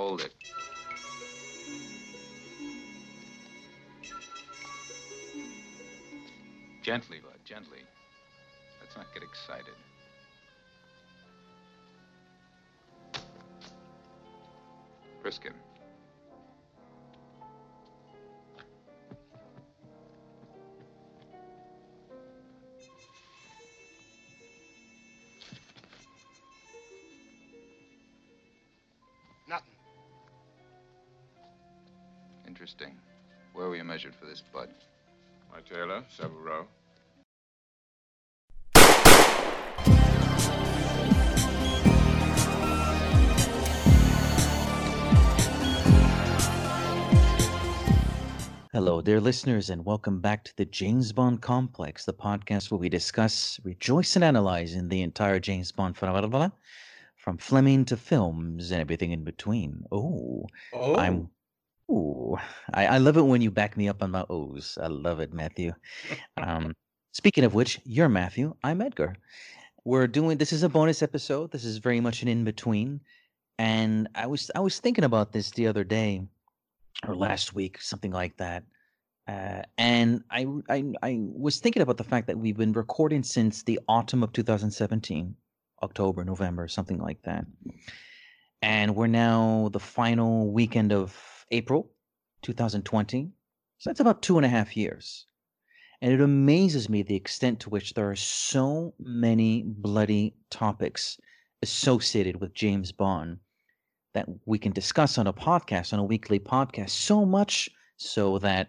Hold it. Gently, Bud, gently. Let's not get excited. Friskin. My tailor, Savile Row. Hello, dear listeners, and welcome back to the James Bond Complex, the podcast where we discuss, rejoice, and analyze in the entire James Bond phenomenon, from Fleming to films and everything in between. Oh, Oh, I'm. Ooh, I, I love it when you back me up on my O's. I love it, Matthew. Um, speaking of which, you're Matthew. I'm Edgar. We're doing this is a bonus episode. This is very much an in between, and I was I was thinking about this the other day, or last week, something like that. Uh, and I, I I was thinking about the fact that we've been recording since the autumn of 2017, October, November, something like that, and we're now the final weekend of April, 2020. So that's about two and a half years. And it amazes me the extent to which there are so many bloody topics associated with James Bond that we can discuss on a podcast, on a weekly podcast, so much so that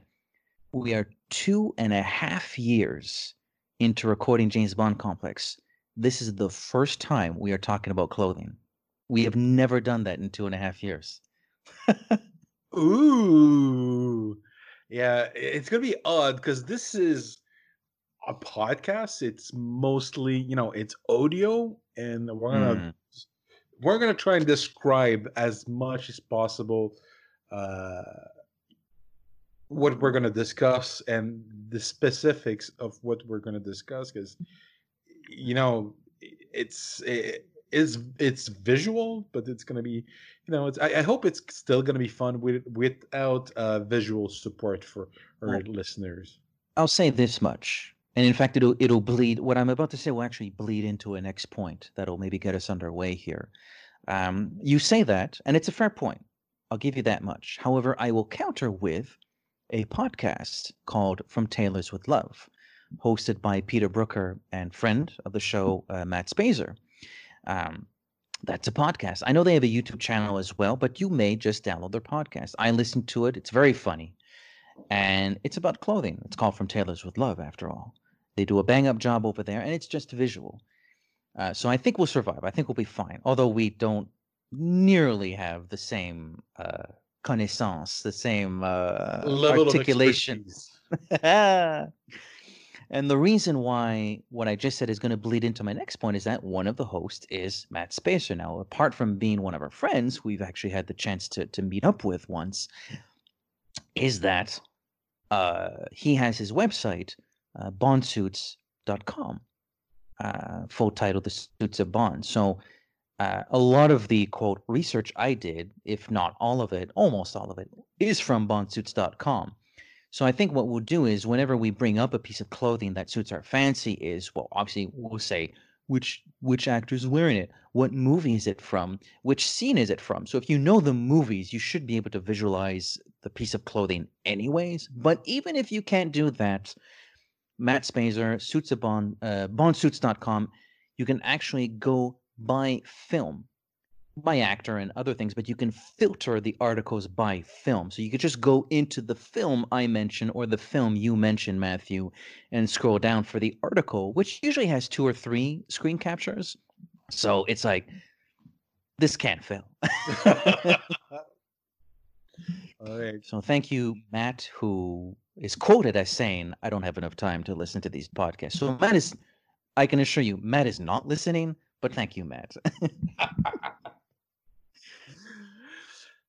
we are two and a half years into recording James Bond Complex. This is the first time we are talking about clothing. We have never done that in two and a half years. ooh, yeah. It's gonna be odd because this is a podcast. It's mostly, you know, it's audio, and we're gonna Mm. we're gonna try and describe as much as possible uh, what we're gonna discuss and the specifics of what we're gonna discuss because you know it's it, it's it's visual but it's gonna be you know it's I, I hope it's still gonna be fun with without uh visual support for our Well, listeners I'll say this much, and in fact, it'll it'll bleed. What I'm about to say will actually bleed into a next point that'll maybe get us underway here. Um, you say that, and it's a fair point. I'll give you that much. However, I will counter with a podcast called From Tailors with Love, hosted by Peter Brooker and friend of the show uh, Matt Spaiser. Um, that's a podcast. I know they have a YouTube channel as well, but you may just download their podcast. I listened to it. It's very funny and it's about clothing. It's called From Tailors with Love, after all. They do a bang up job over there, and it's just visual. Uh, so I think we'll survive. I think we'll be fine. Although we don't nearly have the same uh, connaissance, the same uh, level articulation. and the reason why what I just said is going to bleed into my next point is that one of the hosts is Matt Spaiser. Now, apart from being one of our friends, we've actually had the chance to to meet up with once. Is that uh, he has his website, uh, bondsuits.com, uh, full title, The Suits of Bond. So uh, a lot of the quote research I did, if not all of it, almost all of it, is from bondsuits.com. So I think what we'll do is whenever we bring up a piece of clothing that suits our fancy is well obviously we'll say which which actor is wearing it, what movie is it from, which scene is it from. So if you know the movies, you should be able to visualize the piece of clothing anyways. But even if you can't do that, Matt Spaiser, Suits of Bond, uh, bondsuits.com, you can actually go buy film, by actor and other things, but you can filter the articles by film. So you could just go into the film I mentioned or the film you mentioned, Matthew, and scroll down for the article, which usually has two or three screen captures. So it's like, this can't fail. All right. So thank you, Matt, who is quoted as saying, I don't have enough time to listen to these podcasts. So Matt is, I can assure you, Matt is not listening, but thank you, Matt.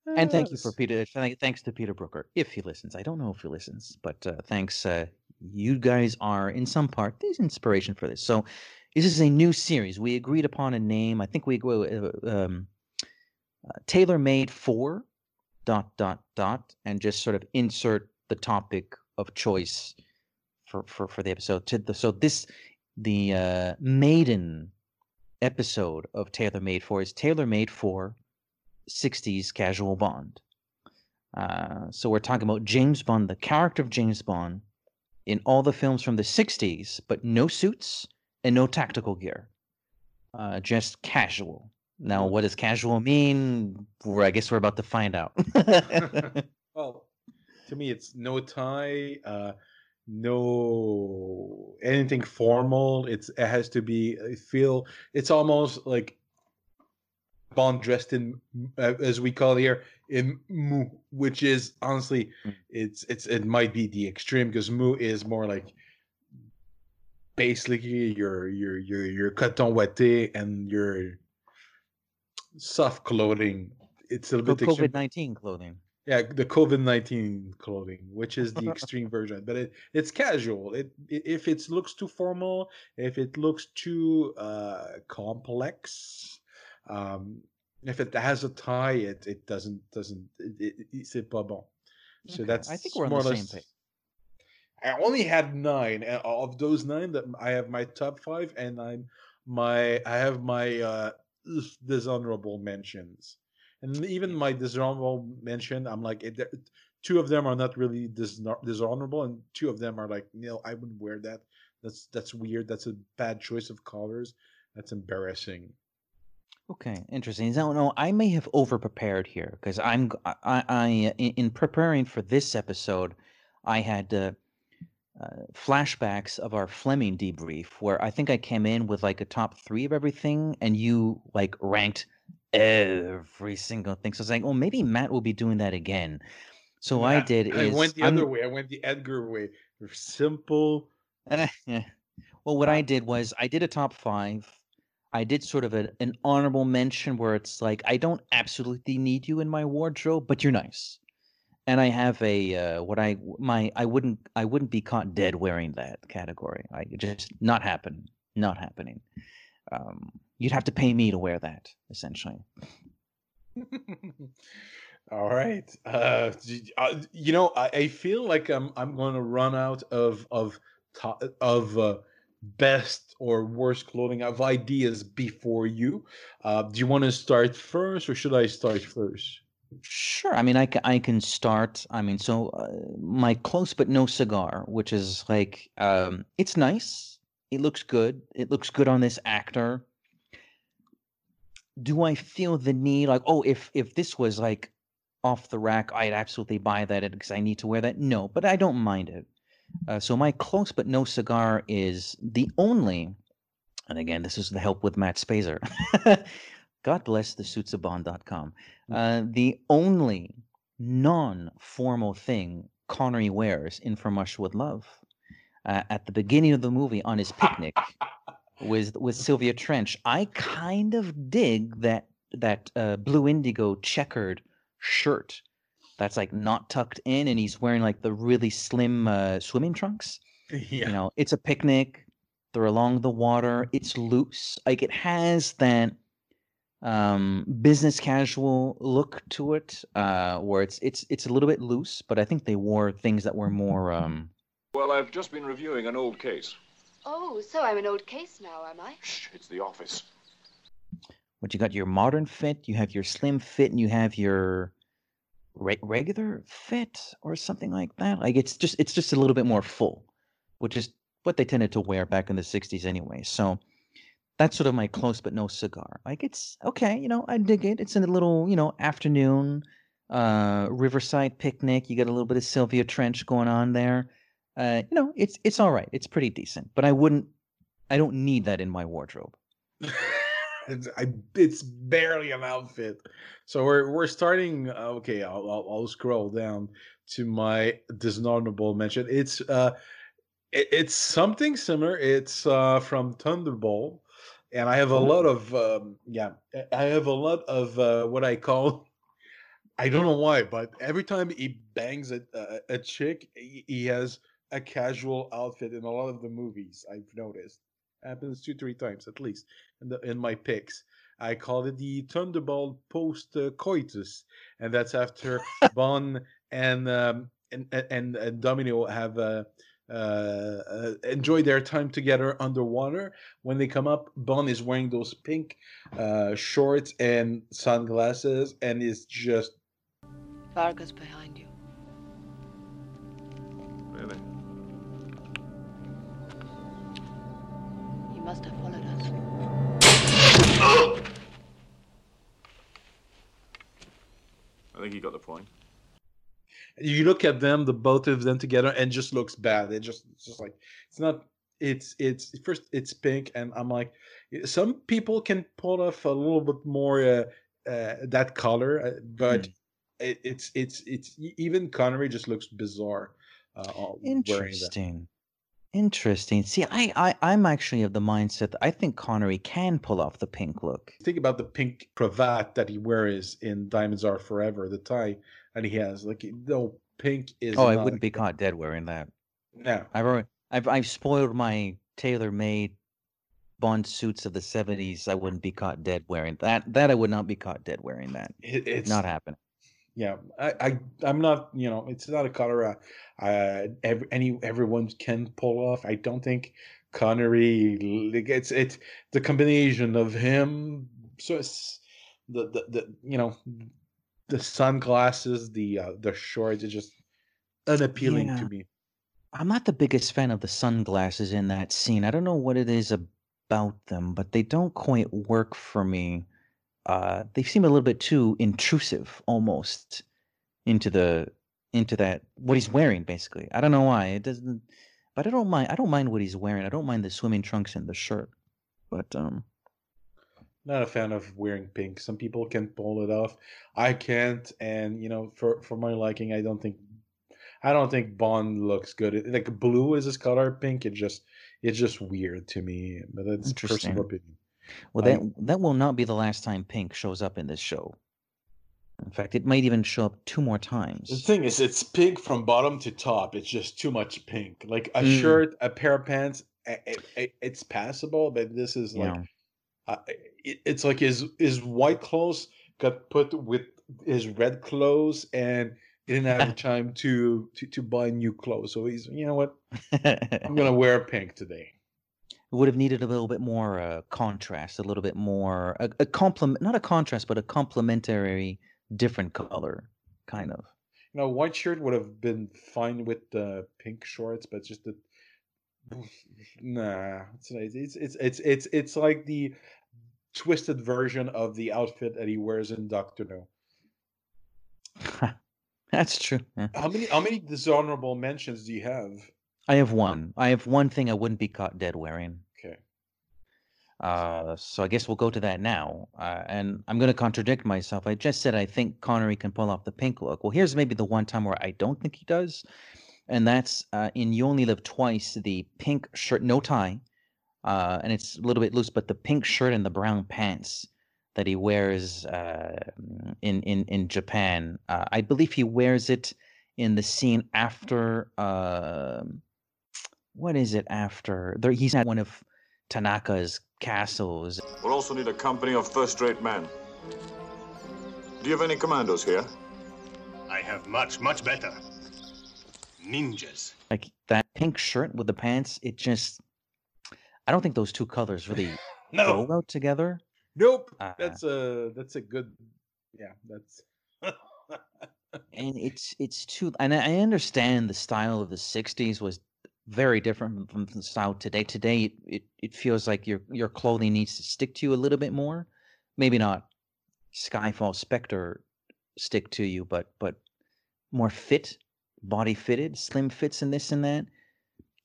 and thank you for Peter. Thanks to Peter Brooker, if he listens. I don't know if he listens, but uh, thanks. Uh, you guys are, in some part, there's inspiration for this. So this is a new series. We agreed upon a name. I think we go uh, um, uh, tailor made for dot dot dot and just sort of insert the topic of choice for for, for the episode to the, so this the uh, maiden episode of tailor made for is tailor made for 60s casual bond. Uh, so we're talking about james bond the character of james bond in all the films from the 60s but no suits and no tactical gear. Uh, just casual. Now what does casual mean? Well, i guess we're about to find out. Well, to me, it's no tie, uh, no anything formal. It's it has to be. I feel it's almost like Bond dressed in, uh, as we call it here, in mu, which is honestly, Mm. it's it's it might be the extreme because mu is more like basically your your your your coton ouaté and your soft clothing. It's a little bit covid 19 clothing Yeah, the COVID nineteen clothing, which is the extreme version, but it it's casual. It, i if it looks too formal, if it looks too uh, complex, um, if it has a tie, it it doesn't doesn't it, it, c'est pas bon. So that's I think we're on more the same page. I only had nine of those nine. That I have my top five, and I'm my I have my uh, dishonorable mentions, and even my dishonorable mention. I'm like, it, two of them are not really dishonor- dishonorable, and two of them are like, no, I wouldn't wear that. That's that's weird. That's a bad choice of colors. That's embarrassing. Okay, interesting. Now, no, I may have over prepared here because I'm g- I, I, I- in, in preparing for this episode, I had uh, uh, flashbacks of our Fleming debrief where I think I came in with like a top three of everything, and you like ranked every single thing. So I was like, oh, maybe Matt will be doing that again. So I did I is went the I'm- other way. I went the Edgar way. Simple. Yeah. Well, what Uh, I did was I did a top five. I did sort of a, an honorable mention where it's like I don't absolutely need you in my wardrobe, but you're nice. And I have a uh, what I my I wouldn't I wouldn't be caught dead wearing that category. I just not happen, not happening. Um, you'd have to pay me to wear that essentially. All right. Uh, uh, you know, I, I feel like I'm I'm going to run out of of of uh, best or worst clothing of ideas before you. Uh, do you want to start first, or should I start first? Sure. I mean, I, I can start. I mean, so uh, my close but no cigar, which is like, um, it's nice. It looks good. It looks good on this actor. Do I feel the need, like, oh, if if this was like off the rack, I'd absolutely buy that because I need to wear that? No, but I don't mind it. Uh, so my close but no cigar is the only, and again, this is the help with Matt Spaiser. God bless the suitsofbond.com. Uh, the only non-formal thing Connery wears in From Russia with Love uh, at the beginning of the movie on his picnic with with Sylvia Trench. I kind of dig that that uh, blue indigo checkered shirt that's like not tucked in, and he's wearing like the really slim uh, swimming trunks. yeah. You know, it's a picnic. They're along the water. It's loose. Like it has that um business casual look to it uh where it's it's it's a little bit loose but i think they wore things that were more um Well, I've just been reviewing an old case. Oh, so I'm an old case now, am I? Shh, it's the office. But you got your modern fit you have your slim fit and you have your re- regular fit or something like that? Like it's just it's just a little bit more full which is what they tended to wear back in the 60s anyway so that's sort of my close but no cigar. Like it's okay you know i dig it. It's in a little you know afternoon uh riverside picnic. You got a little bit of sylvia trench going on there. Uh you know it's it's all right. It's pretty decent but i wouldn't i don't need that in my wardrobe it's, I, it's barely an outfit. So we're we're starting. uh, Okay, I'll, I'll I'll scroll down to my dishonorable mention. It's uh, it, it's something similar. It's uh from Thunderball, and I have a lot of um, yeah, I- I have a lot of uh, what I call. I don't know why, but every time he bangs a a, a chick, he, he has a casual outfit in a lot of the movies. I've noticed happens two three times at least in the in my picks. I call it the Thunderball post uh, coitus, and that's after Bond and, um, and and and Domino have uh, uh, uh, enjoyed their time together underwater. When they come up, Bond is wearing those pink uh, shorts and sunglasses, and is just Vargas behind you. Think you got the point. you look at them, the both of them together, and just looks bad. It just it's just like it's not. It's it's first it's pink, and I'm like, some people can pull off a little bit more uh, uh, that color, uh, but it, it's it's it's even Connery just looks bizarre. Uh, wearing that. Interesting. Interesting. See, I, I, I'm actually of the mindset that I think Connery can pull off the pink look. Think about the pink cravat that he wears in Diamonds Are Forever, the tie that he has. Like no, pink is. Oh, I wouldn't be caught dead wearing that. No, I've already, I've, I've spoiled my tailor-made Bond suits of the '70s. I wouldn't be caught dead wearing that. That I would not be caught dead wearing that. it, it's not happening. Yeah I, I i'm not you know it's not a color uh, every, any everyone can pull off i don't think connery it's it's the combination of him so it's the the, the you know the sunglasses the uh, the shorts it's just unappealing Yeah. to me I'm not the biggest fan of the sunglasses in that scene. I don't know what it is about them, but they don't quite work for me. Uh, they seem a little bit too intrusive, almost into the into that what he's wearing. Basically, I don't know why it doesn't. But I don't mind. I don't mind what he's wearing. I don't mind the swimming trunks and the shirt. But um, not a fan of wearing pink some people can pull it off i can't and you know for for my liking i don't think i don't think bond looks good It- like blue is his color pink it just it's just weird to me but that's personal opinion well, I- that that will not be the last time Pink shows up in this show. In fact, it might even show up two more times. the thing is it's pink from bottom to top it's just too much pink like a Mm. shirt a pair of pants i- i- i- it's passable but this is like yeah. uh, it, it's like his his white clothes got put with his red clothes and he didn't have the time to, to to buy new clothes so he's you know what i'm gonna wear pink today would have needed a little bit more uh, contrast, a little bit more a, a complement, not a contrast, but a complementary, different color, kind of. you know white shirt would have been fine with the pink shorts but just the nah it's it's it's it's it's, it's like the twisted version of the outfit that he wears in doctor no That's true. yeah. how many how many dishonorable mentions do you have I have one. I have one thing I wouldn't be caught dead wearing. okay Uh, so I guess we'll go to that now. Uh, and I'm going to contradict myself. I just said I think Connery can pull off the pink look. Well, here's maybe the one time where I don't think he does, and that's uh, in You Only Live Twice. The pink shirt, no tie, uh, and it's a little bit loose, but the pink shirt and the brown pants that he wears uh, in in in Japan. Uh, I believe he wears it in the scene after. um what is it after? There, he's at one of Tanaka's castles. We'll also need a company of first-rate men. Do you have any commandos here? I have much, much better. Ninjas. Like that pink shirt with the pants, it just. I don't think those two colors really no go out together. Nope. Uh, that's a that's a good. Yeah, that's. and it's it's too and I I understand the style of the 60s was very different from the style today. Today it, it, feels like your your clothing needs to stick to you a little bit more. Maybe not skyfall spectre stick to you but but more fit body fitted slim fits and this and that.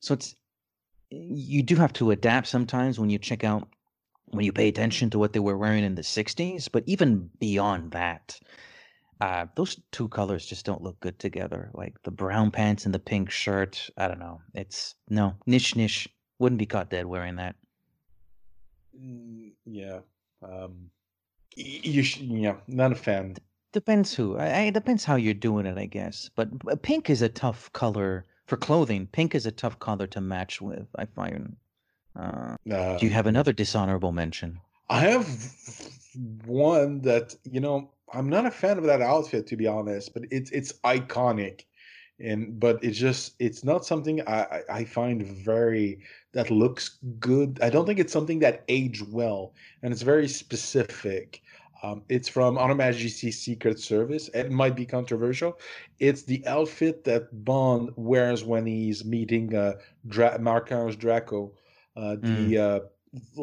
So it's you do have to adapt sometimes when you check out when you pay attention to what they were wearing in the 60s but even beyond that uh, those two colors just don't look good together. Like the brown pants and the pink shirt. I don't know. It's no niche niche. Wouldn't be caught dead wearing that. Mm, yeah. Um. You should, yeah, not a fan. Depends who. I, I- it depends how you're doing it, I guess. But pink is a tough color for clothing. Pink is a tough color to match with. I find. Uh, Uh, do you have another dishonorable mention? I have one that you know I'm not a fan of that outfit to be honest, but it's it's iconic, and but it's just it's not something I I find very that looks good. I don't think it's something that aged well, and it's very specific. Um, it's from On Majesty's Secret Service. It might be controversial. It's the outfit that Bond wears when he's meeting uh, Dra- Marc-Ange Draco. Uh, the uh, l-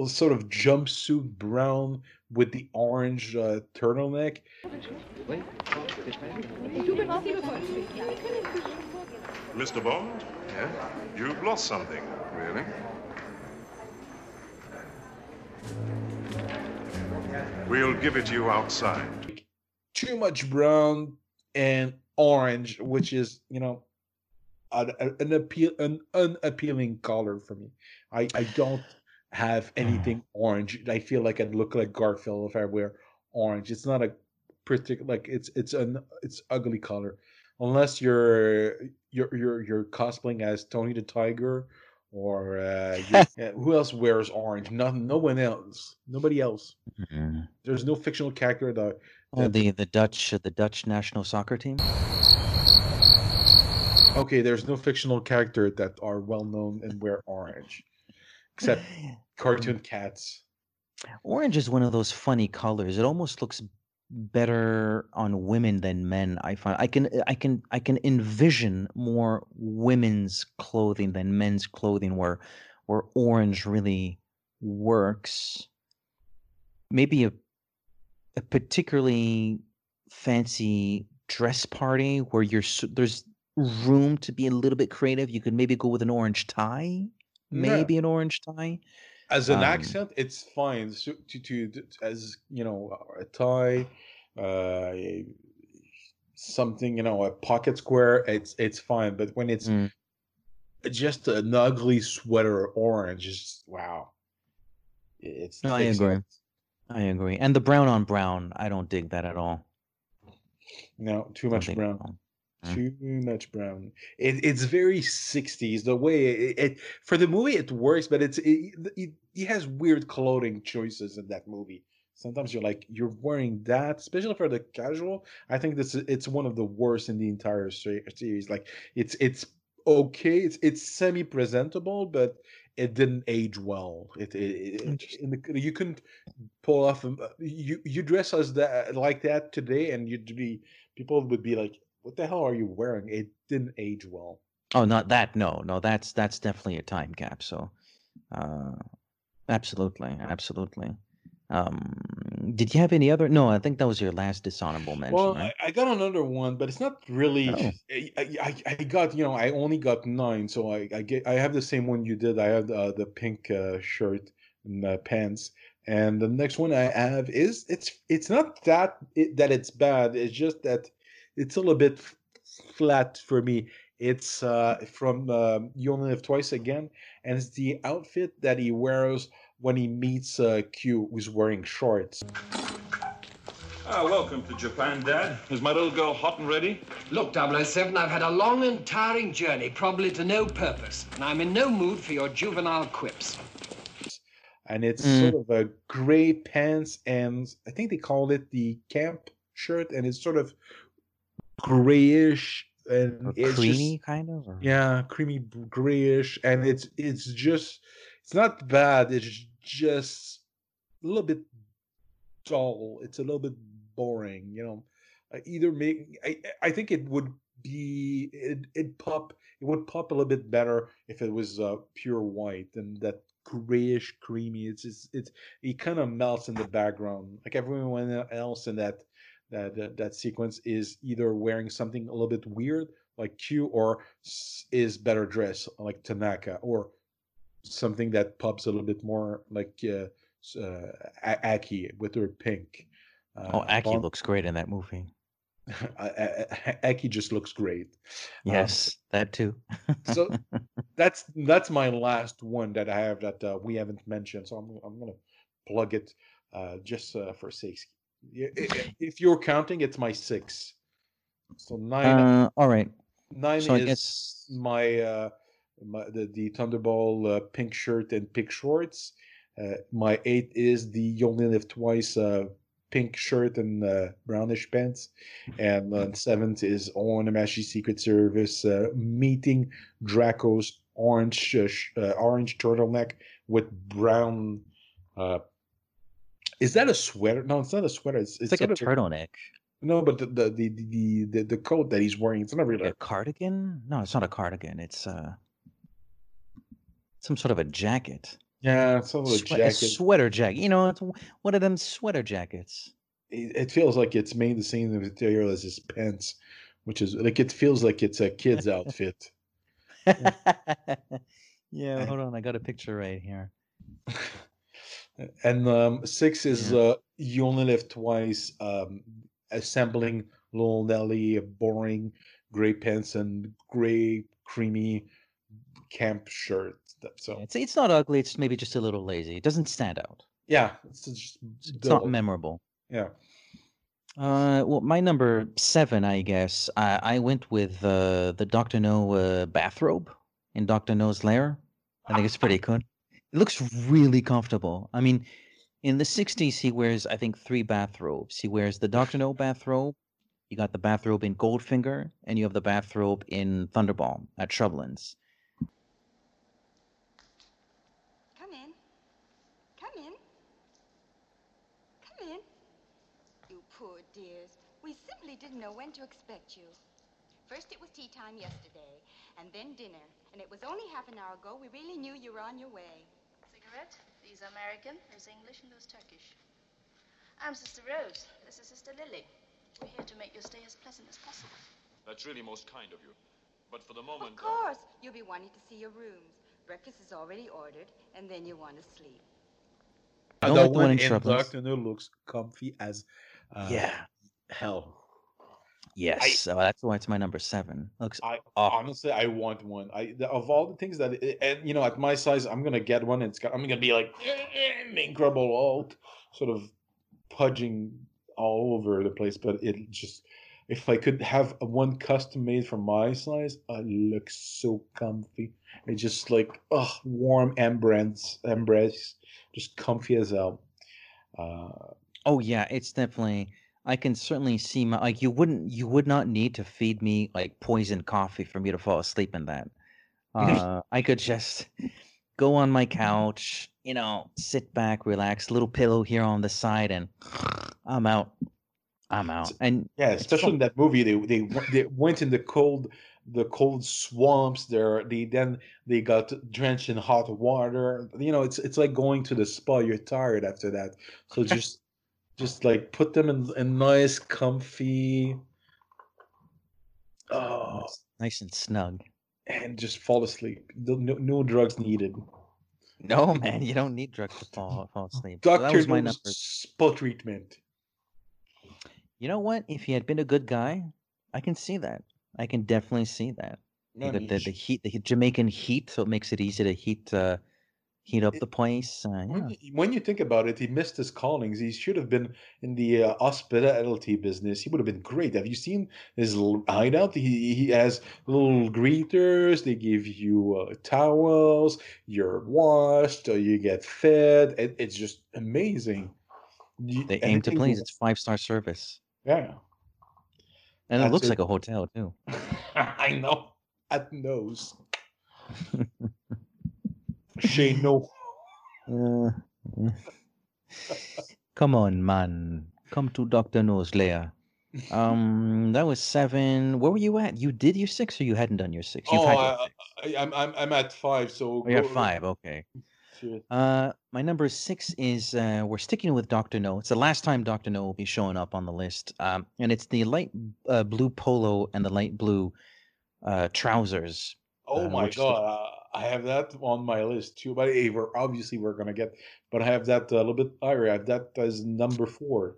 sort of jumpsuit brown with the orange uh, turtleneck. Mr. Bond, Yeah? you've lost something. Really? We'll give it to you outside. Too much brown and orange, which is you know an, an appeal an unappealing color for me. I I don't have anything orange. I feel like I'd look like Garfield if I wear orange. It's not a particular like it's it's an it's ugly color unless you're you're you're you're cosplaying as Tony the Tiger or uh, you- yeah, who else wears orange? No, no one else. Nobody else. Mhm. There's no fictional character that. Oh, that- the the Dutch the Dutch national soccer team. Okay, there's no fictional character that are well known and wear orange, except mm. cartoon cats. Orange is one of those funny colors. It almost looks better on women than men. I find I can I can I can envision more women's clothing than men's clothing where where orange really works. Maybe a a particularly fancy dress party where you're there's room to be a little bit creative. You could maybe go with an orange tie. Yeah. Maybe an orange tie. As an Um, accent, it's fine. So, to, to, as you know, a tie, uh, something you know, a pocket square. It's it's fine. But when it's Mm. just an ugly sweater, orange, is wow. It's No, I agree. I agree. And the brown on brown, I don't dig that at all. No, too much brown. At all. Mm. Too much brown. It, it's very 60s. The way it, it for the movie it works, but it's it, it, it has weird clothing choices in that movie. Sometimes you're like you're wearing that, especially for the casual. I think this it's one of the worst in the entire series. Like it's it's okay, it's it's semi presentable, but it didn't age well. It, it, it in the, you couldn't pull off. um, uh, You you dress as that like that today, and you'd be people would be like, "What the hell are you wearing?" It didn't age well. Oh, not that. No, no, that's that's definitely a time gap. So, uh, absolutely, absolutely. Um, did you have any other? No, I think that was your last dishonorable mention, Well, right? I, I got another one, but it's not really. Oh. I, I, I got you know I only got nine, so I I get I have the same one you did. I have uh, the pink uh, shirt and uh, pants, and the next one I have is it's it's not that it, that it's bad. It's just that it's a little bit flat for me. It's uh, from um You Only Live Twice Again, and it's the outfit that he wears when he meets uh, Q, who's wearing shorts. Ah, welcome to Japan, Dad. Is my little girl hot and ready? Look, 007, I've had a long and tiring journey, probably to no purpose, and I'm in no mood for your juvenile quips. and it's Mm. sort of a gray pants and I think they call it the camp shirt and it's sort of grayish and Or it's creamy, just kind of. Or... yeah creamy grayish and it's it's just it's not bad it's just a little bit dull it's a little bit boring you know Uh, either make I I think it would be it it pop it would pop a little bit better if it was uh, pure white and that grayish creamy it's it's, it's it kind of melts in the background like everyone else in that that that, that sequence is either wearing something a little bit weird like Q or is better dressed like Tanaka or something that pops a little bit more like uh, uh, Aki with her pink. Uh, Oh, Aki Bond- looks great in that movie. Aki just looks great. Um, Yes, that too. so that's that's my last one that I have that uh, we haven't mentioned. So I'm I'm gonna plug it uh, just uh, for sake. Yeah, i- i- If you're counting, it's my six. So nine uh, all right. nine So is guess my uh my the, the Thunderball uh, pink shirt and pink shorts, Uh, my eight is the You Only Live Twice uh, pink shirt and uh, brownish pants. And uh, seventh is on Onamashi Secret Service uh, meeting Draco's orange uh, sh- uh, orange turtleneck with brown. Is that a sweater? No, it's not a sweater. It's, It's like a turtleneck. no, but the the, the the the the coat that he's wearing, it's not really A cardigan? No, it's not a cardigan. It's uh some sort of a jacket. yeah, it's sort of a Swe- jacket. sweater jacket. You know, it's one of them sweater jackets. it, it feels like it's made the same material as his pants, which is like it feels like it's a kid's outfit. yeah, hold on. I got a picture right here. And um, six is Yeah. uh, you only live twice. Um, assembling Little Nelly, boring gray pants and gray creamy camp shirt. So It's it's not ugly. It's maybe just a little lazy. It doesn't stand out. yeah, it's just It's not memorable. yeah. Uh, well, my number seven, I guess. I, I went with uh, the Doctor No uh, bathrobe in Doctor No's lair. I think it's pretty good. It looks really comfortable. I mean, in the '60s, he wears I think three bathrobes. He wears the Doctor No bathrobe. You got the bathrobe in Goldfinger, and you have the bathrobe in Thunderball at Shrublands. Come in. Come in. Come in. You poor dears. We simply didn't know when to expect you. First it was tea time yesterday, and then dinner. And it was only half an hour ago we really knew you were on your way. Cigarette? These are American, those English, and those Turkish. I'm Sister Rose. This is Sister Lily. We're here to make your stay as pleasant as possible. That's really most kind of you. But for the moment, Of course. You'll be wanting to see your rooms. Breakfast is already ordered, and then you want to sleep. I don't the like the one in in Shrublands. Doctor No looks comfy as uh, yeah. hell. Yes. oh, that's why it's my number seven. Looks I awful. honestly, I want one. I the- of all the things that, and you know, at my size, I'm gonna get one. And it's got, I'm gonna be like "Eh, incredible alt, sort of pudging all over the place. But it just, if I could have one custom made for my size, it looks so comfy. It's just like oh, warm embrace, embrace, just comfy as hell. Uh, Oh yeah, it's definitely. I can certainly see my like. You wouldn't. You would not need to feed me like poison coffee for me to fall asleep in that. Uh, I could just go on my couch, you know, sit back, relax, little pillow here on the side, and I'm out. I'm out. And Yeah, especially in that movie, they they they went in the cold, the cold swamps. There, they then they got drenched in hot water. You know, it's it's like going to the spa. You're tired after that, so just just like put them in a nice, comfy. Oh, Nice- nice and snug. and just fall asleep. No, no, no drugs needed. No man, you don't need drugs to fall fall asleep. So that Doctor was my No's number. spa treatment. You know what? If he had been a good guy, I can see that. I can definitely see that. I the, the, the heat, the Jamaican heat, so it makes it easy to heat uh, heat up It- the place. Uh, yeah. When, you, when you think about it, he missed his callings. He should have been in the uh, hospitality business. He would have been great. Have you seen his hideout? He, he has little greeters. They give you uh, towels. You're washed. Uh, you get fed. It, it's just amazing. You- They aim to please. It's five star service, Yeah, and it looks it. like a hotel too. I know. At nose. Shane, no. Uh, uh. Come on, man. Come to Doctor No's lair. Um, that was seven. Where were you at? You did your six, or you hadn't done your six? You've oh, had your I. I, I'm, I'm, I'm at five. So Oh, you're at five. Okay. Uh, my number six is uh, we're sticking with Doctor No. It's the last time Doctor No will be showing up on the list, um, and it's the light uh, blue polo and the light blue uh, trousers. Oh uh, my which is the- god, I have that on my list too. But hey, we're obviously we're gonna get, but I have that a little bit higher. I have that as number four.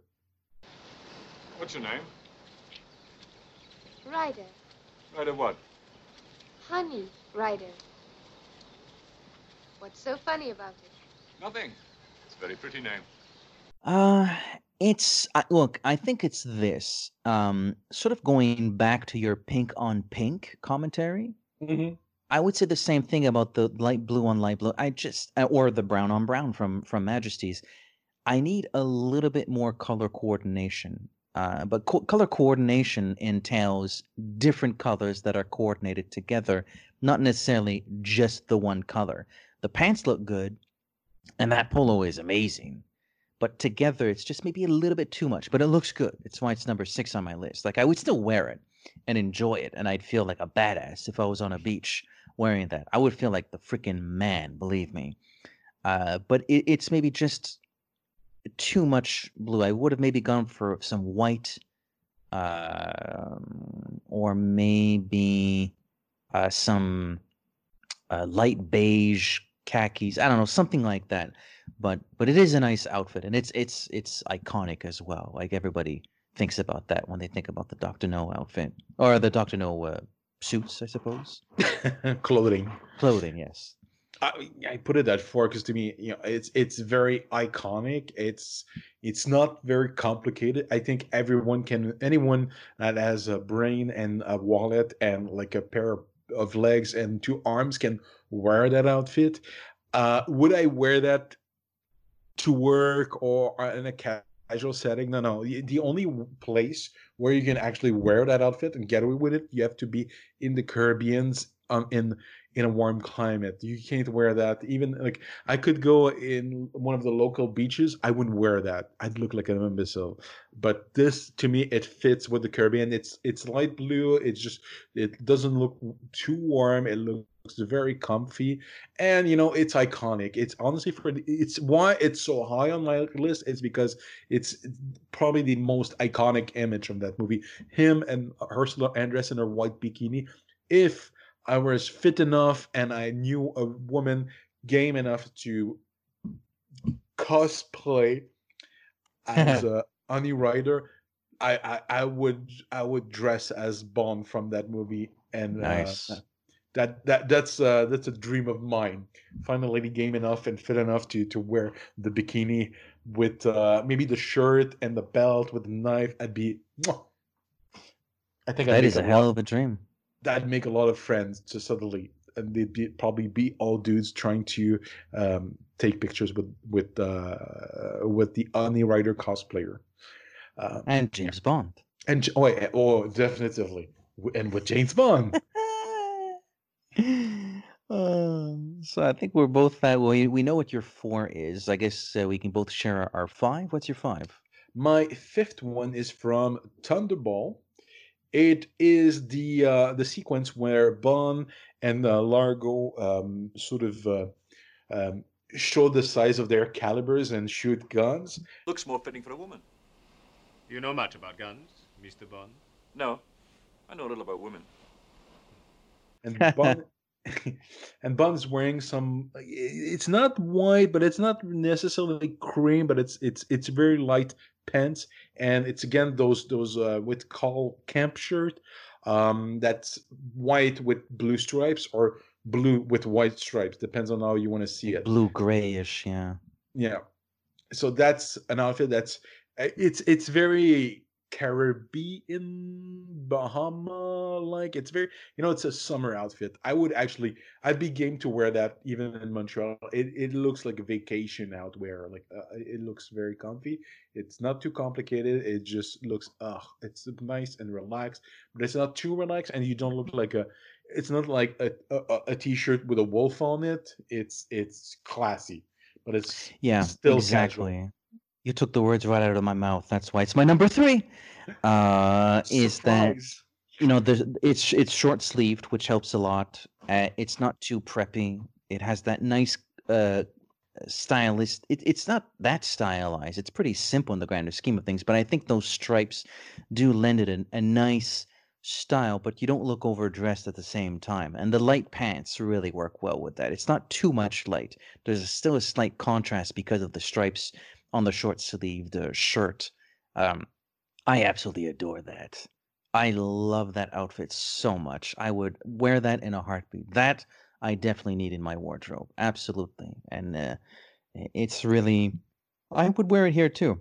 what's your name? Ryder. Right of what? Honey, Ryder. What's so funny about it? Nothing. It's a very pretty name. Uh, it's I look. I think it's this. Um, sort of going back to your pink on pink commentary. Mm-hmm. I would say the same thing about the light blue on light blue. I just uh, or the brown on brown from from Majesties. I need a little bit more color coordination. Uh, but co- color coordination entails different colors that are coordinated together, not necessarily just the one color. The pants look good, and that polo is amazing, but together it's just maybe a little bit too much. But it looks good. It's why it's number six on my list. Like I would still wear it and enjoy it, and I'd feel like a badass if I was on a beach wearing that. I would feel like the freaking man, believe me. Uh, but it, it's maybe just too much blue. I would have maybe gone for some white, um, or maybe uh, some uh, light beige khakis. I don't know, something like that. But but it is a nice outfit, and it's it's it's iconic as well. Like everybody thinks about that when they think about the Doctor No outfit or the Doctor No uh, suits, I suppose. Clothing. Clothing, yes. I, I put it that far because to me, you know, it's it's very iconic. It's it's not very complicated. I think everyone can, anyone that has a brain and a wallet and like a pair of legs and two arms can wear that outfit. Uh, would I wear that to work or in a casual setting? No, no. The only place where you can actually wear that outfit and get away with it, you have to be in the Caribbean's um, in in a warm climate. You can't wear that. Even like I could go in one of the local beaches, I wouldn't wear that. I'd look like an imbecile. But this to me it fits with the Caribbean. It's it's light blue. It's just it doesn't look too warm. It looks very comfy and you know it's iconic. It's honestly for it's why it's so high on my list is because it's probably the most iconic image of that movie. Him and ursula andress in her white bikini. If I was fit enough and I knew a woman game enough to cosplay as a Honey Ryder, I, I I would I would dress as Bond from that movie and Nice. uh, that that that's uh, that's a dream of mine. Find a lady game enough and fit enough to to wear the bikini with uh, maybe the shirt and the belt with the knife. I'd be. mwah. I think That is a lot- hell of a dream. that'd make a lot of friends to suddenly and they'd be, probably be all dudes trying to um, take pictures with with uh, with the Honey Ryder cosplayer. Um, And James Bond. and oh, oh, definitely, and with James Bond. Um, so I think we're both that. Well, we we know what your four is. I guess uh, we can both share our, our five. What's your five? My fifth one is from Thunderball. It is the uh, the sequence where Bond and uh, Largo um, sort of uh, um, show the size of their calibers and shoot guns. Looks more fitting for a woman. You know much about guns, Mr. Bond? No, I know a little about women. and Bond and Bond's wearing some. It's not white but it's not necessarily cream but it's it's it's very light pants and it's again those those uh what call camp shirt um that's white with blue stripes or blue with white stripes depends on how you want to see it Blue grayish, yeah. yeah so that's an outfit that's uh, it's it's very caribbean bahama like it's very you know it's a summer outfit. I would actually i'd be game to wear that even in montreal. It, it looks like a vacation outwear like uh, it looks very comfy. It's not too complicated. It just looks uh it's nice and relaxed but it's not too relaxed and you don't look like a it's not like a, a, a- t-shirt with a wolf on it. It's it's classy but it's Yeah, still casual. You took the words right out of my mouth. That's why it's my number three. Uh, is that you know the it's it's short sleeved, which helps a lot. Uh, it's not too preppy. It has that nice uh stylist. It, it's not that stylized. It's pretty simple in the grander scheme of things. But I think those stripes do lend it a, a nice style. But you don't look overdressed at the same time. And the light pants really work well with that. It's not too much light. There's a, still a slight contrast because of the stripes on the short sleeved uh, shirt. Um, I absolutely adore that. I love that outfit so much. I would wear that in a heartbeat. That I definitely need in my wardrobe. Absolutely. And uh, it's really, I would wear it here too.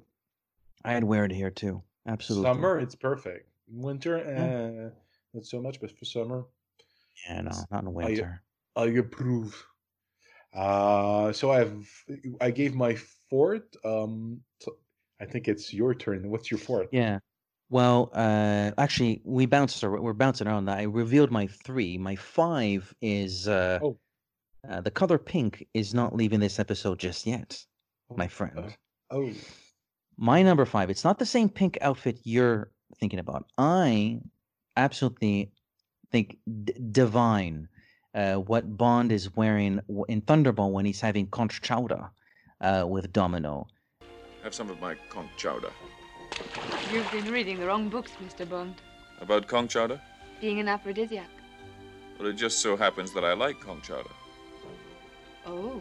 I'd wear it here too. Absolutely. Summer, it's perfect. Winter, uh, not so much, but for summer, Yeah, no, not in winter. I approve. Uh, so I've I gave my fourth. Um, so I think it's your turn. What's your fourth? Yeah. Well, uh, actually, we bounced. We're bouncing around. That. I revealed my three. My five is uh, Oh. uh, the color pink is not leaving this episode just yet, my friend. Oh, My number five. It's not the same pink outfit you're thinking about. I absolutely think d- divine uh, what Bond is wearing in Thunderball when he's having conch chowder uh, with Domino. Have some of my conch chowder. You've been reading the wrong books, Mr. Bond. About conch chowder? Being an aphrodisiac. Well, it just so happens that I like conch chowder. Oh.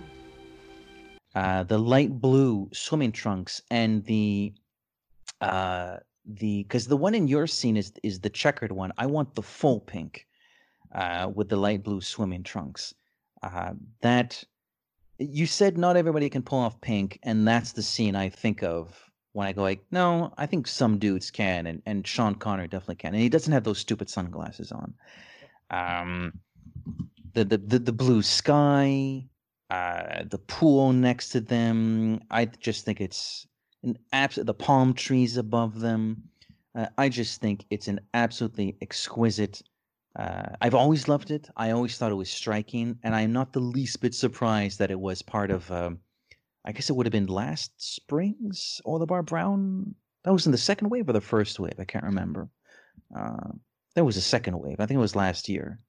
uh, the light blue swimming trunks and the uh the because the one in your scene is is the checkered one i want the full pink uh with the light blue swimming trunks uh that you said not everybody can pull off pink and that's the scene i think of when i go like no i think some dudes can and and sean connery definitely can and he doesn't have those stupid sunglasses on um the the the, the blue sky uh, the pool next to them. I just think it's an absolute. The palm trees above them. Uh, I just think it's an absolutely exquisite. Uh, I've always loved it. I always thought it was striking, and I'm not the least bit surprised that it was part of. Um, I guess it would have been last spring's Bar Brown. That was in the second wave or the first wave. I can't remember. Uh, there was a second wave. I think it was last year.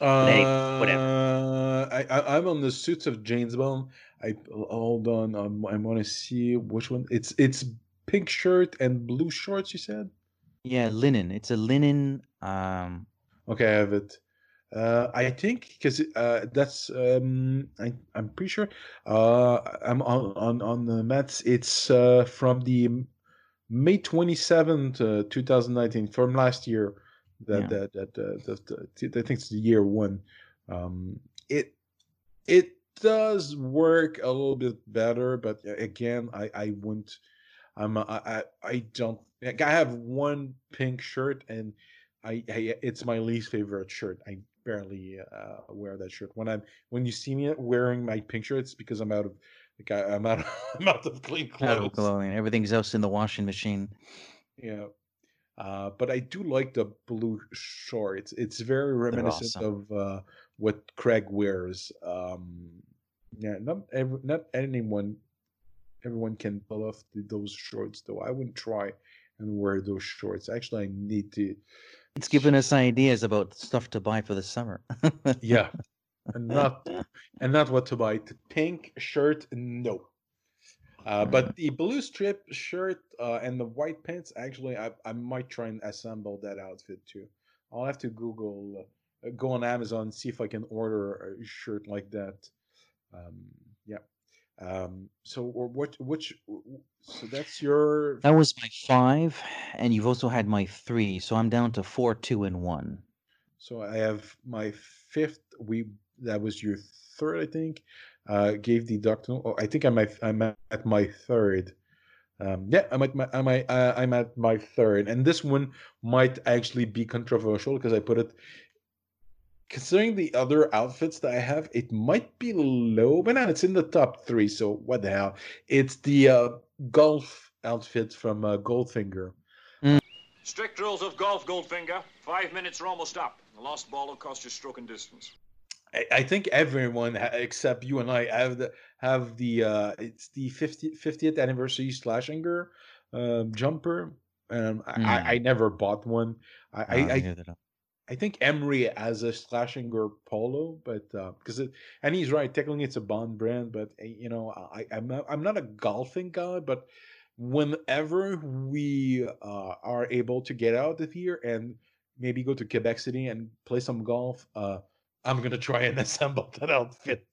Uh, whatever. I, I I'm on the suits of James Bond. I hold on. Um, I want to see which one. It's it's pink shirt and blue shorts. You said. Yeah, linen. It's a linen. Um, Okay, I have it. Uh, I think because uh, that's um, I, I'm pretty sure. Uh, I'm on on on the Mets. It's uh, from the May twenty seventh, uh, two thousand nineteen, from last year. That Yeah. that that, uh, that, that I think it's the year one. Um, it it does work a little bit better, but again, I I wouldn't. I'm I, I don't. I have one pink shirt and I, I it's my least favorite shirt. I barely uh, wear that shirt. When I'm when you see me wearing my pink shirt, it's because I'm out of like I, I'm out of, I'm out of clean out of clothing. Everything's else in the washing machine. Yeah. Uh, but I do like the blue shorts. It's very reminiscent awesome. of uh, what Craig wears. Um, yeah, not every, not anyone, everyone can pull off the, those shorts though. I wouldn't try and wear those shorts. Actually, I need to. It's giving us ideas about stuff to buy for the summer. Yeah, and not and not what to buy. The pink shirt, no. Uh, but the blue strip shirt uh, and the white pants, actually, I, I might try and assemble that outfit too. I'll have to Google, uh, go on Amazon, see if I can order a shirt like that. Um, yeah. Um, so, or what? Which? So that's your. That was my five, and you've also had my three, so I'm down to four, two, and one. So I have my fifth. We that was your third, I think. Uh, gave the doctor. Oh, I think I'm at, I'm at my third. Um, yeah, I'm at my I'm at, uh, I'm at my third, and this one might actually be controversial because I put it. Considering the other outfits that I have, it might be low, but now it's in the top three. So what the hell? It's the uh, golf outfit from uh, Goldfinger. Strict rules of golf, Goldfinger. Five minutes are almost up. The lost ball will cost you stroke and distance. I, I think everyone except you and I have the have the uh it's the 50, 50th anniversary Schlesinger um jumper. Um I, I, I never bought one. I I, Uh, I, neither do- I think Emery as a Schlesinger polo, but uh because it and he's right, technically it's a Bond brand, but uh, you know, I I'm not, I'm not a golfing guy, but whenever we uh are able to get out of here and maybe go to Quebec City and play some golf, uh I'm gonna try and assemble that outfit.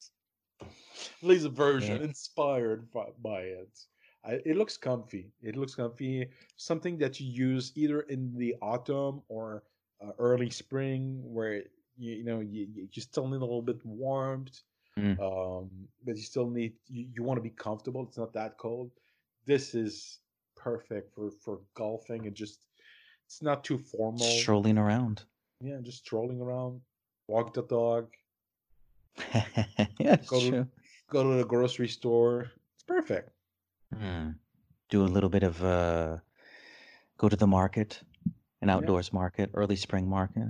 At least a version Yeah. inspired by, by it. I, it looks comfy. It looks comfy. Something that you use either in the autumn or uh, early spring, where you, you know you, you still need a little bit warmth, Mm. um, but you still need you, you want to be comfortable. It's not that cold. This is perfect for for golfing and just it's not too formal. Strolling around. Yeah, just strolling around walk the dog, yeah, go true. to go to the grocery store. It's perfect. Hmm. Do a little bit of uh, go to the market, an outdoors market, early spring market.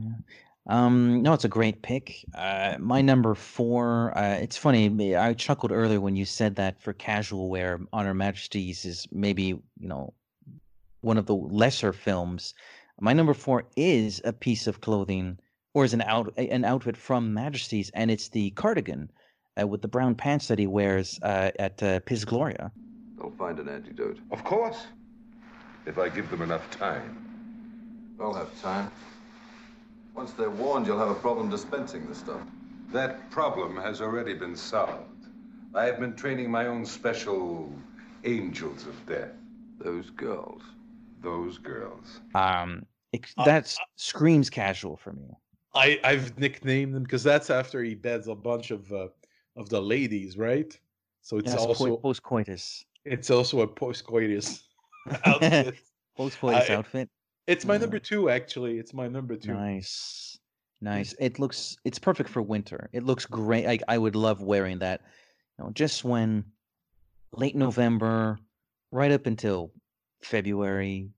Um, no, it's a great pick. Uh, my number four. Uh, it's funny. I chuckled earlier when you said that for casual wear, On Her Majesty's is maybe you know one of the lesser films. My number four is a piece of clothing, or is an out an outfit from Majesties, and it's the cardigan uh, with the brown pants that he wears uh, at uh, Piz Gloria. They'll find an antidote. Of course. If I give them enough time. They'll have time. Once they're warned, you'll have a problem dispensing the stuff. That problem has already been solved. I have been training my own special angels of death. Those girls. Those girls. Um, it, that screams casual for me. I I've nicknamed them because that's after he beds a bunch of uh, of the ladies, right? So it's Yes, also post coitus. it's also a post coitus outfit. Post coitus outfit. It's my number two, actually. It's my number two. Nice, nice. It looks it's perfect for winter. It looks great. I I would love wearing that. You know, just when late November, right up until February,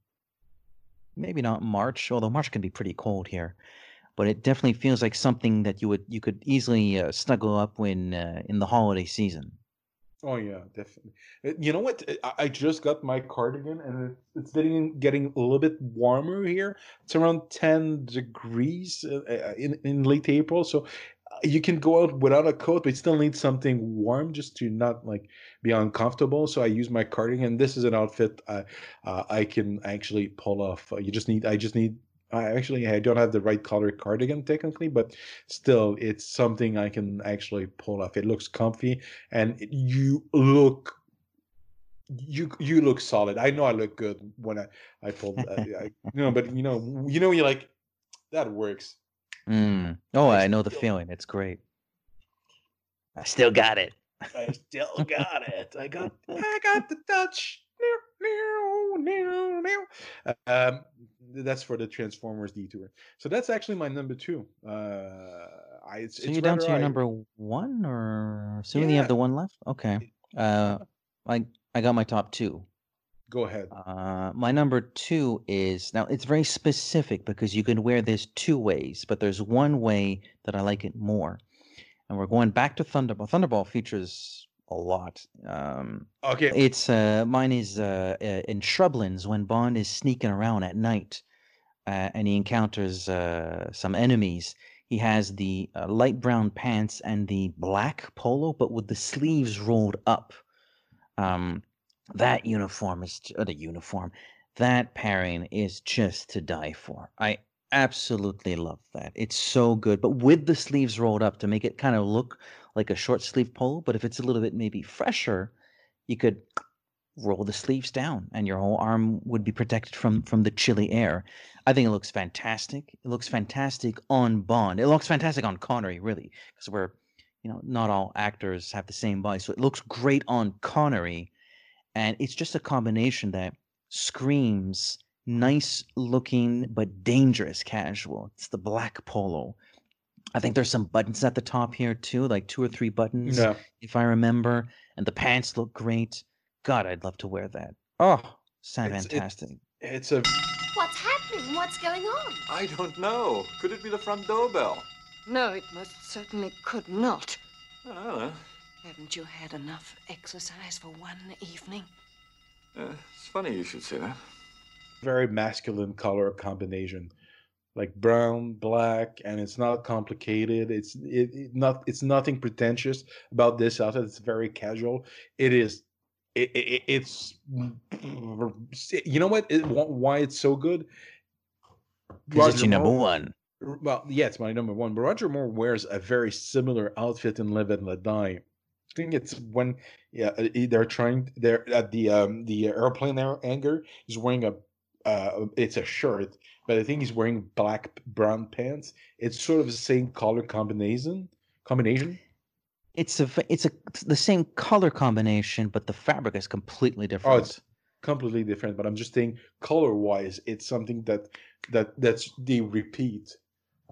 maybe not March. Although March can be pretty cold here, but it definitely feels like something that you would you could easily uh, snuggle up when uh, in the holiday season. Oh yeah, definitely. You know what? I- just got my cardigan, and it- it's getting getting a little bit warmer here. It's around ten degrees uh, uh, in in late April, so uh, you can go out without a coat, but still need something warm just to not like be uncomfortable. So I use my cardigan. This is an outfit I uh, I can actually pull off. You just need I just need. I actually I don't have the right color cardigan technically, but still it's something I can actually pull off. It looks comfy and it- you look you you look solid. I know I look good when I I pulled I, I, you know, but you know you know you're like that works. Mm. Oh, I know the feeling. It's great. I still got it. I still got it. I got I got the touch. Um, that's for the Transformers detour. So that's actually my number two. Uh, I it's, So it's you're down to your high. number one, or so we only have the one left. Okay. Uh, I I got my top two. Go ahead. Uh, my number two is now it's very specific because you can wear this two ways, but there's one way that I like it more, and we're going back to Thunderball. Thunderball features a lot. Um, Okay. it's uh, mine is uh, in Shrublands when Bond is sneaking around at night, uh, and he encounters uh, some enemies. He has the uh, light brown pants and the black polo, but with the sleeves rolled up. Um, that uniform is uh, the uniform. That pairing is just to die for. I absolutely love that. It's so good, but with the sleeves rolled up to make it kind of look like a short sleeve polo. But if it's a little bit maybe fresher, you could roll the sleeves down, and your whole arm would be protected from from the chilly air. I think it looks fantastic. It looks fantastic on Bond. It looks fantastic on Connery, really, because we're you know not all actors have the same body, so it looks great on Connery and it's just a combination that screams nice looking but dangerous casual. It's the black polo. I think there's some buttons at the top here too, like two or three buttons, Yeah. if I remember. And the pants look great. God, I'd love to wear that. Oh, sound It's- it's- fantastic. It's a What's happening? What's going on? I don't know. Could it be the front doorbell? No, it most certainly could not. I don't know. Haven't you had enough exercise for one evening? Uh, it's funny you should say that. very masculine color combination like brown black and it's not complicated. It's it, it not it's nothing pretentious about this outfit. It's very casual. It is it, it, it's you know what? It, why it's so good? 'Cause it's your number Moore- one. well yeah it's my number one but roger moore wears a very similar outfit in live and let die. I think it's when yeah uh, they're trying they're at the um the airplane air anger he's wearing a uh it's a shirt but I think he's wearing black brown pants it's sort of the same color combination combination It's a it's a it's the same color combination, but the fabric is completely different. oh it's completely different but I'm just saying color wise it's something that that that's they repeat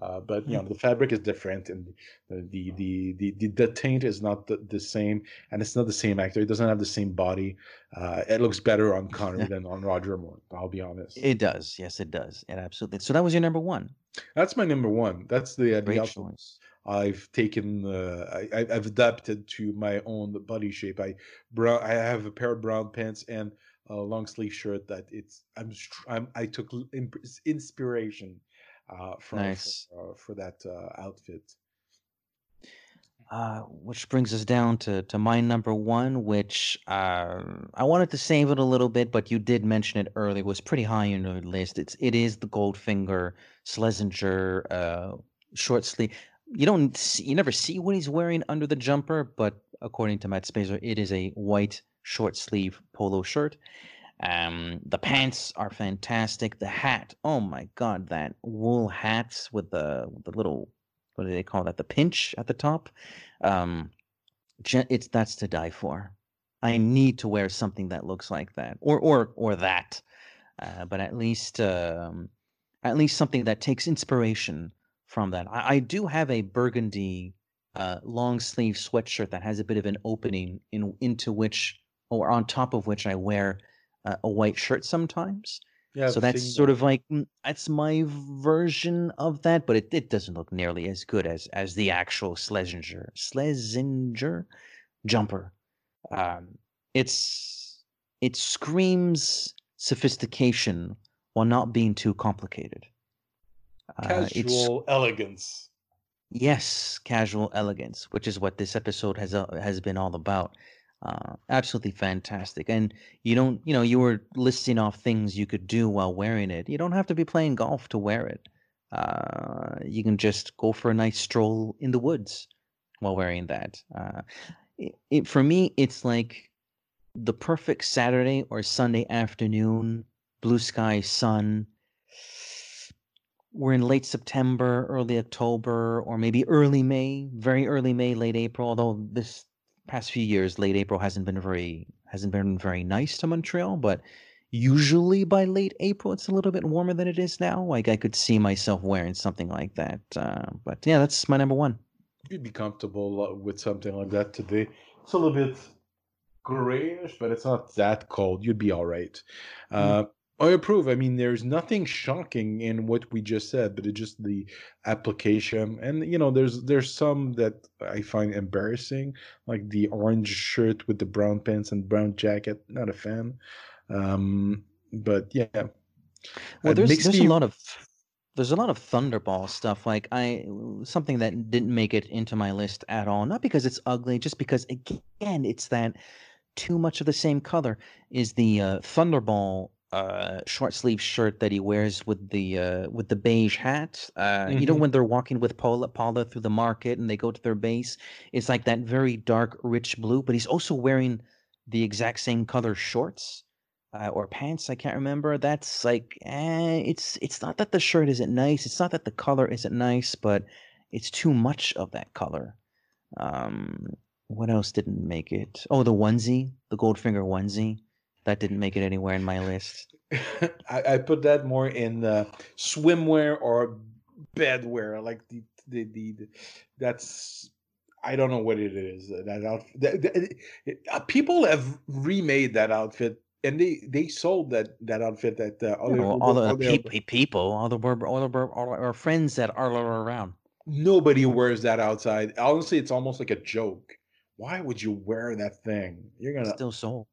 Uh, but you know the fabric is different, and the the the the, the, taint is not the, the same, and it's not the same actor. It doesn't have the same body. Uh, it looks better on Connery than on Roger Moore. I'll be honest. It does. Yes, it does. It absolutely. So that was your number one. That's my number one. That's the, uh, the choice. I've taken. Uh, I, I've adapted to my own body shape. I brown. I have a pair of brown pants and a long sleeve shirt that it's. I'm. I'm I took inspiration uh, from Nice. for, uh, for that uh, outfit. Uh, which brings us down to, to my number one, which uh, I wanted to save it a little bit, but you did mention it earlier. It was pretty high on your list. It's it is the Goldfinger Schlesinger uh, short sleeve. You don't see, you never see what he's wearing under the jumper, but according to Matt Spaiser, it is a white short sleeve polo shirt. Um, the pants are fantastic. The hat, oh my god, that wool hat with the the little what do they call that? The pinch at the top. Um, it's that's to die for. I need to wear something that looks like that, or or or that. Uh, but at least um, at least something that takes inspiration from that. I, I do have a burgundy uh, long sleeve sweatshirt that has a bit of an opening in into which or on top of which I wear uh, a white shirt sometimes. Yeah, so I've that's sort of like mm, that's my version of that, but it, it doesn't look nearly as good as as the actual Schlesinger Schlesinger jumper. Um, it's it screams sophistication while not being too complicated. Uh, it's Casual elegance. Yes, casual elegance, which is what this episode has uh, has been all about. Uh, absolutely fantastic. And you don't, you know, you were listing off things you could do while wearing it. You don't have to be playing golf to wear it. Uh, you can just go for a nice stroll in the woods while wearing that. Uh, it, it, for me, it's like the perfect Saturday or Sunday afternoon, blue sky, sun, we're in late September, early October, or maybe early May, very early May, late April. Although this past few years, late April hasn't been very hasn't been very nice to Montreal, but usually by late April it's a little bit warmer than it is now. Like I could see myself wearing something like that. Uh, but yeah, that's my number one. You'd be comfortable uh, with something like that today. It's a little bit grayish, but it's not that cold. You'd be all right. Uh, I approve. I mean, there's nothing shocking in what we just said, but it's just the application. And you know, there's there's some that I find embarrassing, like the orange shirt with the brown pants and brown jacket. Not a fan. Um, but yeah. Well, there's there's me- a lot of there's a lot of Thunderball stuff. Like I something that didn't make it into my list at all. Not because it's ugly, just because again it's that too much of the same color. Is the uh, Thunderball uh, short sleeve shirt that he wears with the uh, with the beige hat? Uh, You know Mhm. when they're walking with Paula Paula through the market and they go to their base. It's like that very dark, rich blue. But he's also wearing the exact same color shorts uh, or pants. I can't remember. That's like, eh, it's it's not that the shirt isn't nice. It's not that the color isn't nice, but it's too much of that color. Um, what else didn't make it? Oh, the onesie, the Goldfinger onesie, that didn't make it anywhere in my list. I, I put that more in uh, swimwear or bedwear, like the, the the the that's I don't know what it is. uh, That outfit, that, that- it- uh, people have remade that outfit, and they they sold that that outfit at uh, You other, know, all the other- peop- people, all the all the all our friends that are around. Nobody wears that outside. Honestly, it's almost like a joke. Why would you wear that thing? You're gonna Still sold.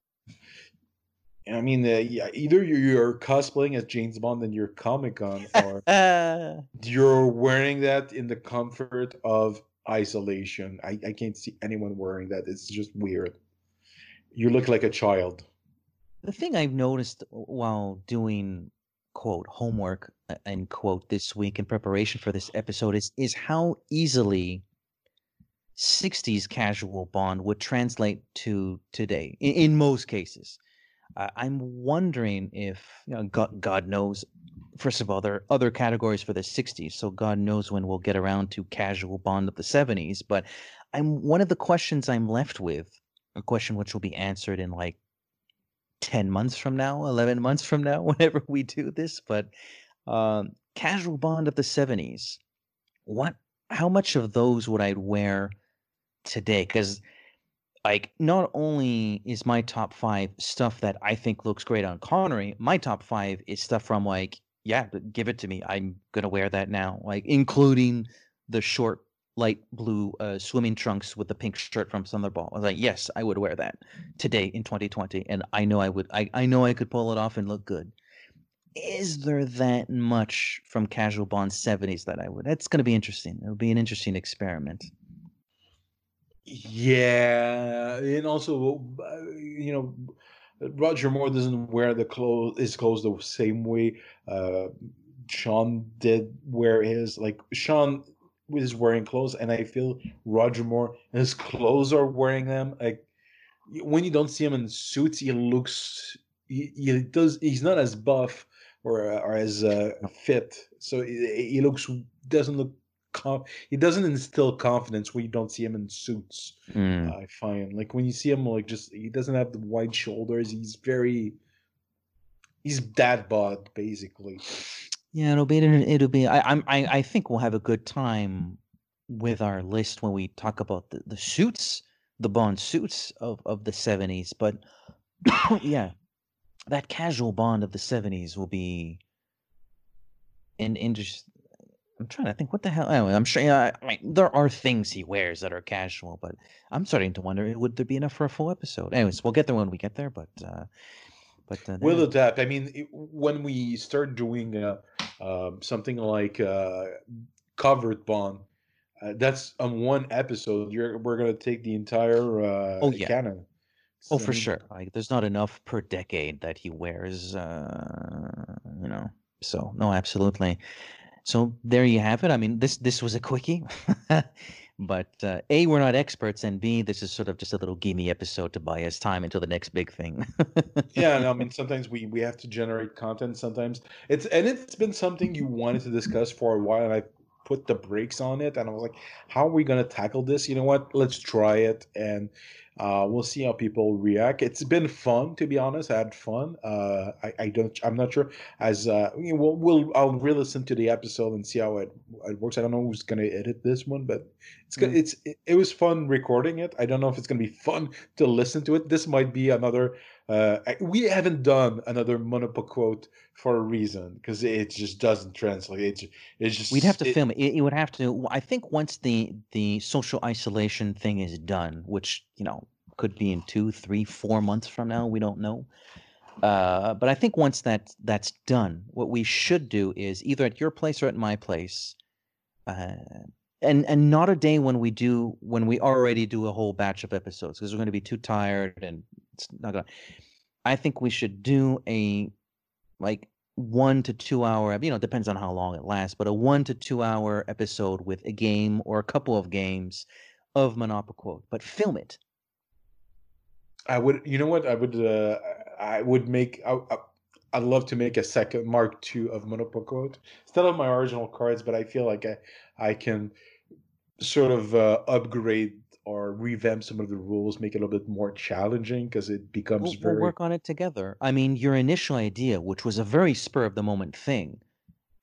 I mean, uh, yeah, either you're, you're cosplaying as James Bond and you're Comic Con, or Uh, you're wearing that in the comfort of isolation. I, I can't see anyone wearing that. It's just weird. You look like a child. The thing I've noticed while doing quote homework uh, end quote this week in preparation for this episode is is how easily 60s casual bond would translate to today in, in most cases. Uh, I'm wondering if you know, God, God knows. First of all, there are other categories for the 60s, so God knows when we'll get around to casual bond of the 70s. But I'm one of the questions I'm left with, a question which will be answered in like 10 months from now, 11 months from now, whenever we do this. But um, casual bond of the 70s, what how much of those would I wear today? Because like not only is my top five stuff that I think looks great on Connery, my top five is stuff from like, yeah, give it to me. I'm gonna wear that now. Like including the short light blue uh, swimming trunks with the pink shirt from Thunderball. I was like, yes, I would wear that today in 2020, and I know I would. I, I know I could pull it off and look good. Is there that much from Casual Bond 70s that I would? That's going to be interesting. It'll be an interesting experiment. Yeah, and also, uh, you know, Roger Moore doesn't wear the clothes his clothes the same way uh, Sean did wear his. Like Sean is wearing clothes, and I feel Roger Moore and his clothes are wearing them. Like when you don't see him in suits, he looks he, he does he's not as buff or or as uh, fit, so he, he looks doesn't look he doesn't instill confidence when you don't see him in suits. Mm. I find like when you see him like just he doesn't have the wide shoulders. He's very he's dad bod basically. Yeah, it'll be it'll be. I I'm I, I think we'll have a good time with our list when we talk about the, the suits, the Bond suits of of the seventies. But yeah, that casual Bond of the seventies will be an interest. I'm trying to think what the hell. Anyway, I'm sure. I mean, there are things he wears that are casual, but I'm starting to wonder would there be enough for a full episode? Anyways, we'll get there when we get there. But uh, but uh, We'll adapt. I mean, it, when we start doing uh, um, something like uh, covered Bond, uh, that's on one episode. You're we're gonna take the entire uh, Oh, yeah. canon. Oh, So, I for sure. Like, there's not enough per decade that he wears. Uh, you know. So no, absolutely. So there you have it. I mean, this this was a quickie, but uh, a we're not experts, and b this is sort of just a little gimme episode to buy us time until the next big thing. yeah, no, I mean sometimes we we have to generate content. Sometimes it's and it's been something you wanted to discuss for a while, and I put the brakes on it, and I was like, how are we gonna tackle this? You know what? Let's try it, and uh, we'll see how people react. It's been fun, to be honest. I had fun. Uh, I, I don't. I'm not sure. As uh, we'll, we'll I'll re-listen to the episode and see how it it works. I don't know who's gonna edit this one, but it's. Mm. It's it, it was fun recording it. I don't know if it's gonna be fun to listen to it. This might be another. Uh, we haven't done another Monopo quote for a reason because it just doesn't translate. It's it's just We'd have to it- film it. it. Would have to. I think once the the social isolation thing is done, which you know could be in two, three, four months from now, we don't know. Uh, but I think once that that's done, what we should do is either at your place or at my place, uh, and and not a day when we do when we already do a whole batch of episodes because we're going to be too tired and it's not gonna. I think we should do a like one to two hour you know it depends on how long it lasts but a one to two hour episode with a game or a couple of games of monopoly but film it I would, you know what? I would, uh, I would make. I, I, I'd love to make a second Mark II of Monopoly instead of my original cards, but I feel like I, I can sort of uh, upgrade or revamp some of the rules, make it a little bit more challenging because it becomes we'll, very. we'll work on it together. I mean your initial idea which was a very spur of the moment thing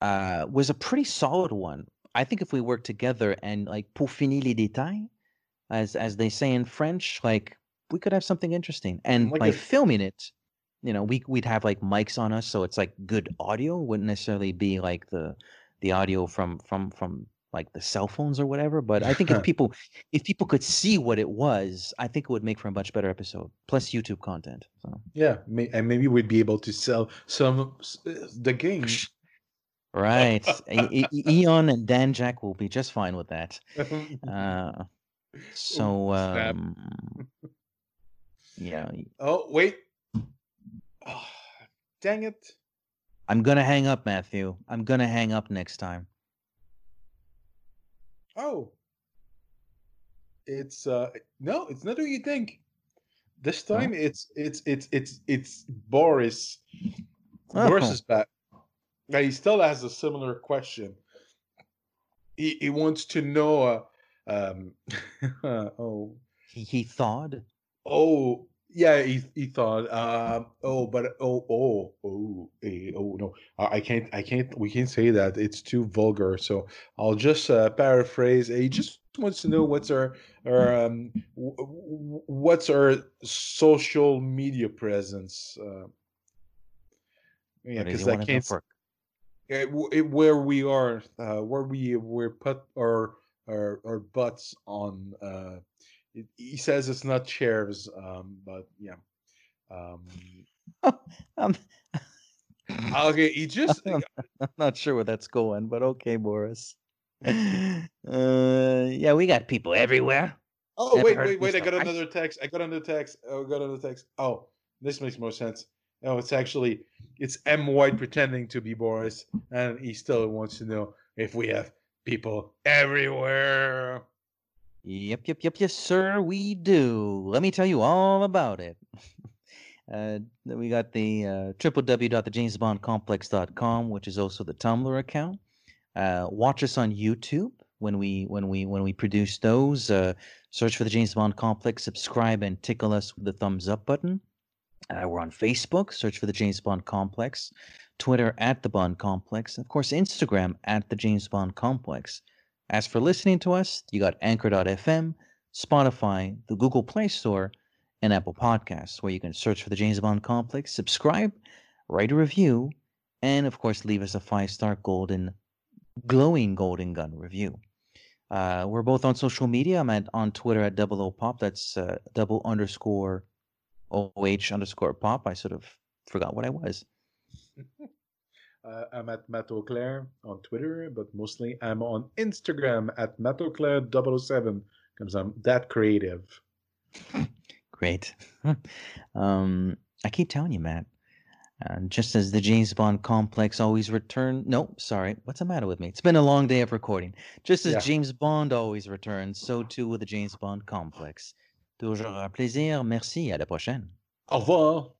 uh, was a pretty solid one. I think if we work together and like pour finir les détails as as they say in french like we could have something interesting. And Like by a- filming it you know we we'd have like mics on us so it's like good audio. Wouldn't necessarily be like the the audio from from from like the cell phones or whatever but i think if people if people could see what it was i think it would make for a much better episode plus youtube content so Yeah, may, and maybe we'd be able to sell some uh, the game. right E- E- eon and Danjaq will be just fine with that uh so um yeah oh wait! Oh, dang it! i'm gonna hang up matthew i'm gonna hang up next time Oh, it's uh no, it's not who you think. This time it's it's it's it's it's Boris. Boris Oh. is back. Now he still has a similar question. He he wants to know. Uh, um, oh he, he thawed. oh yeah, he, he thought, uh, oh, but oh, oh, oh, eh, oh, no, I I can't, I can't, we can't say that. It's too vulgar. So I'll just uh, paraphrase. He just wants to know what's our, our, um, what's our social media presence. Uh, yeah, Or does he because I can't. s- for- eh, eh, where we are, uh, where we we put our our, our butts on. Uh, it, he says it's not chairs, um, but yeah. Um, I'm, okay, he just I'm not sure where that's going, but okay, Boris. Uh, yeah, we got people everywhere. Oh Never wait, wait, wait! I got another text. I got another text. Oh, I got another text. Oh, this makes more sense. No, it's actually it's M White pretending to be Boris, and he still wants to know if we have people everywhere. Yep, yep, yep, yes, sir, we do. Let me tell you all about it. uh, we got the uh, www.thejamesbondcomplex.com, which is also the Tumblr account. Uh, watch us on YouTube when we when we when we produce those. Uh, search for the James Bond Complex, subscribe, and tickle us with the thumbs up button. Uh, we're on Facebook. Search for the James Bond Complex. Twitter at the Bond Complex. Of course, Instagram at the James Bond Complex. As for listening to us, you got Anchor.fm, Spotify, the Google Play Store, and Apple Podcasts, where you can search for the James Bond Complex, subscribe, write a review, and of course, leave us a five star golden, glowing golden gun review. Uh, we're both on social media. I'm at, on Twitter at double O pop. That's uh, double underscore OH underscore pop. I sort of forgot what I was. Uh, I'm at Matt Auclair on Twitter, but mostly I'm on Instagram at Matt Auclair 007 because I'm that creative. Great. um, I keep telling you, Matt. Uh, just as the James Bond complex always return. No, sorry. What's the matter with me? It's been a long day of recording. Just as Yeah. James Bond always returns, so too with the James Bond complex. Toujours un plaisir. Merci. À la prochaine. Au revoir.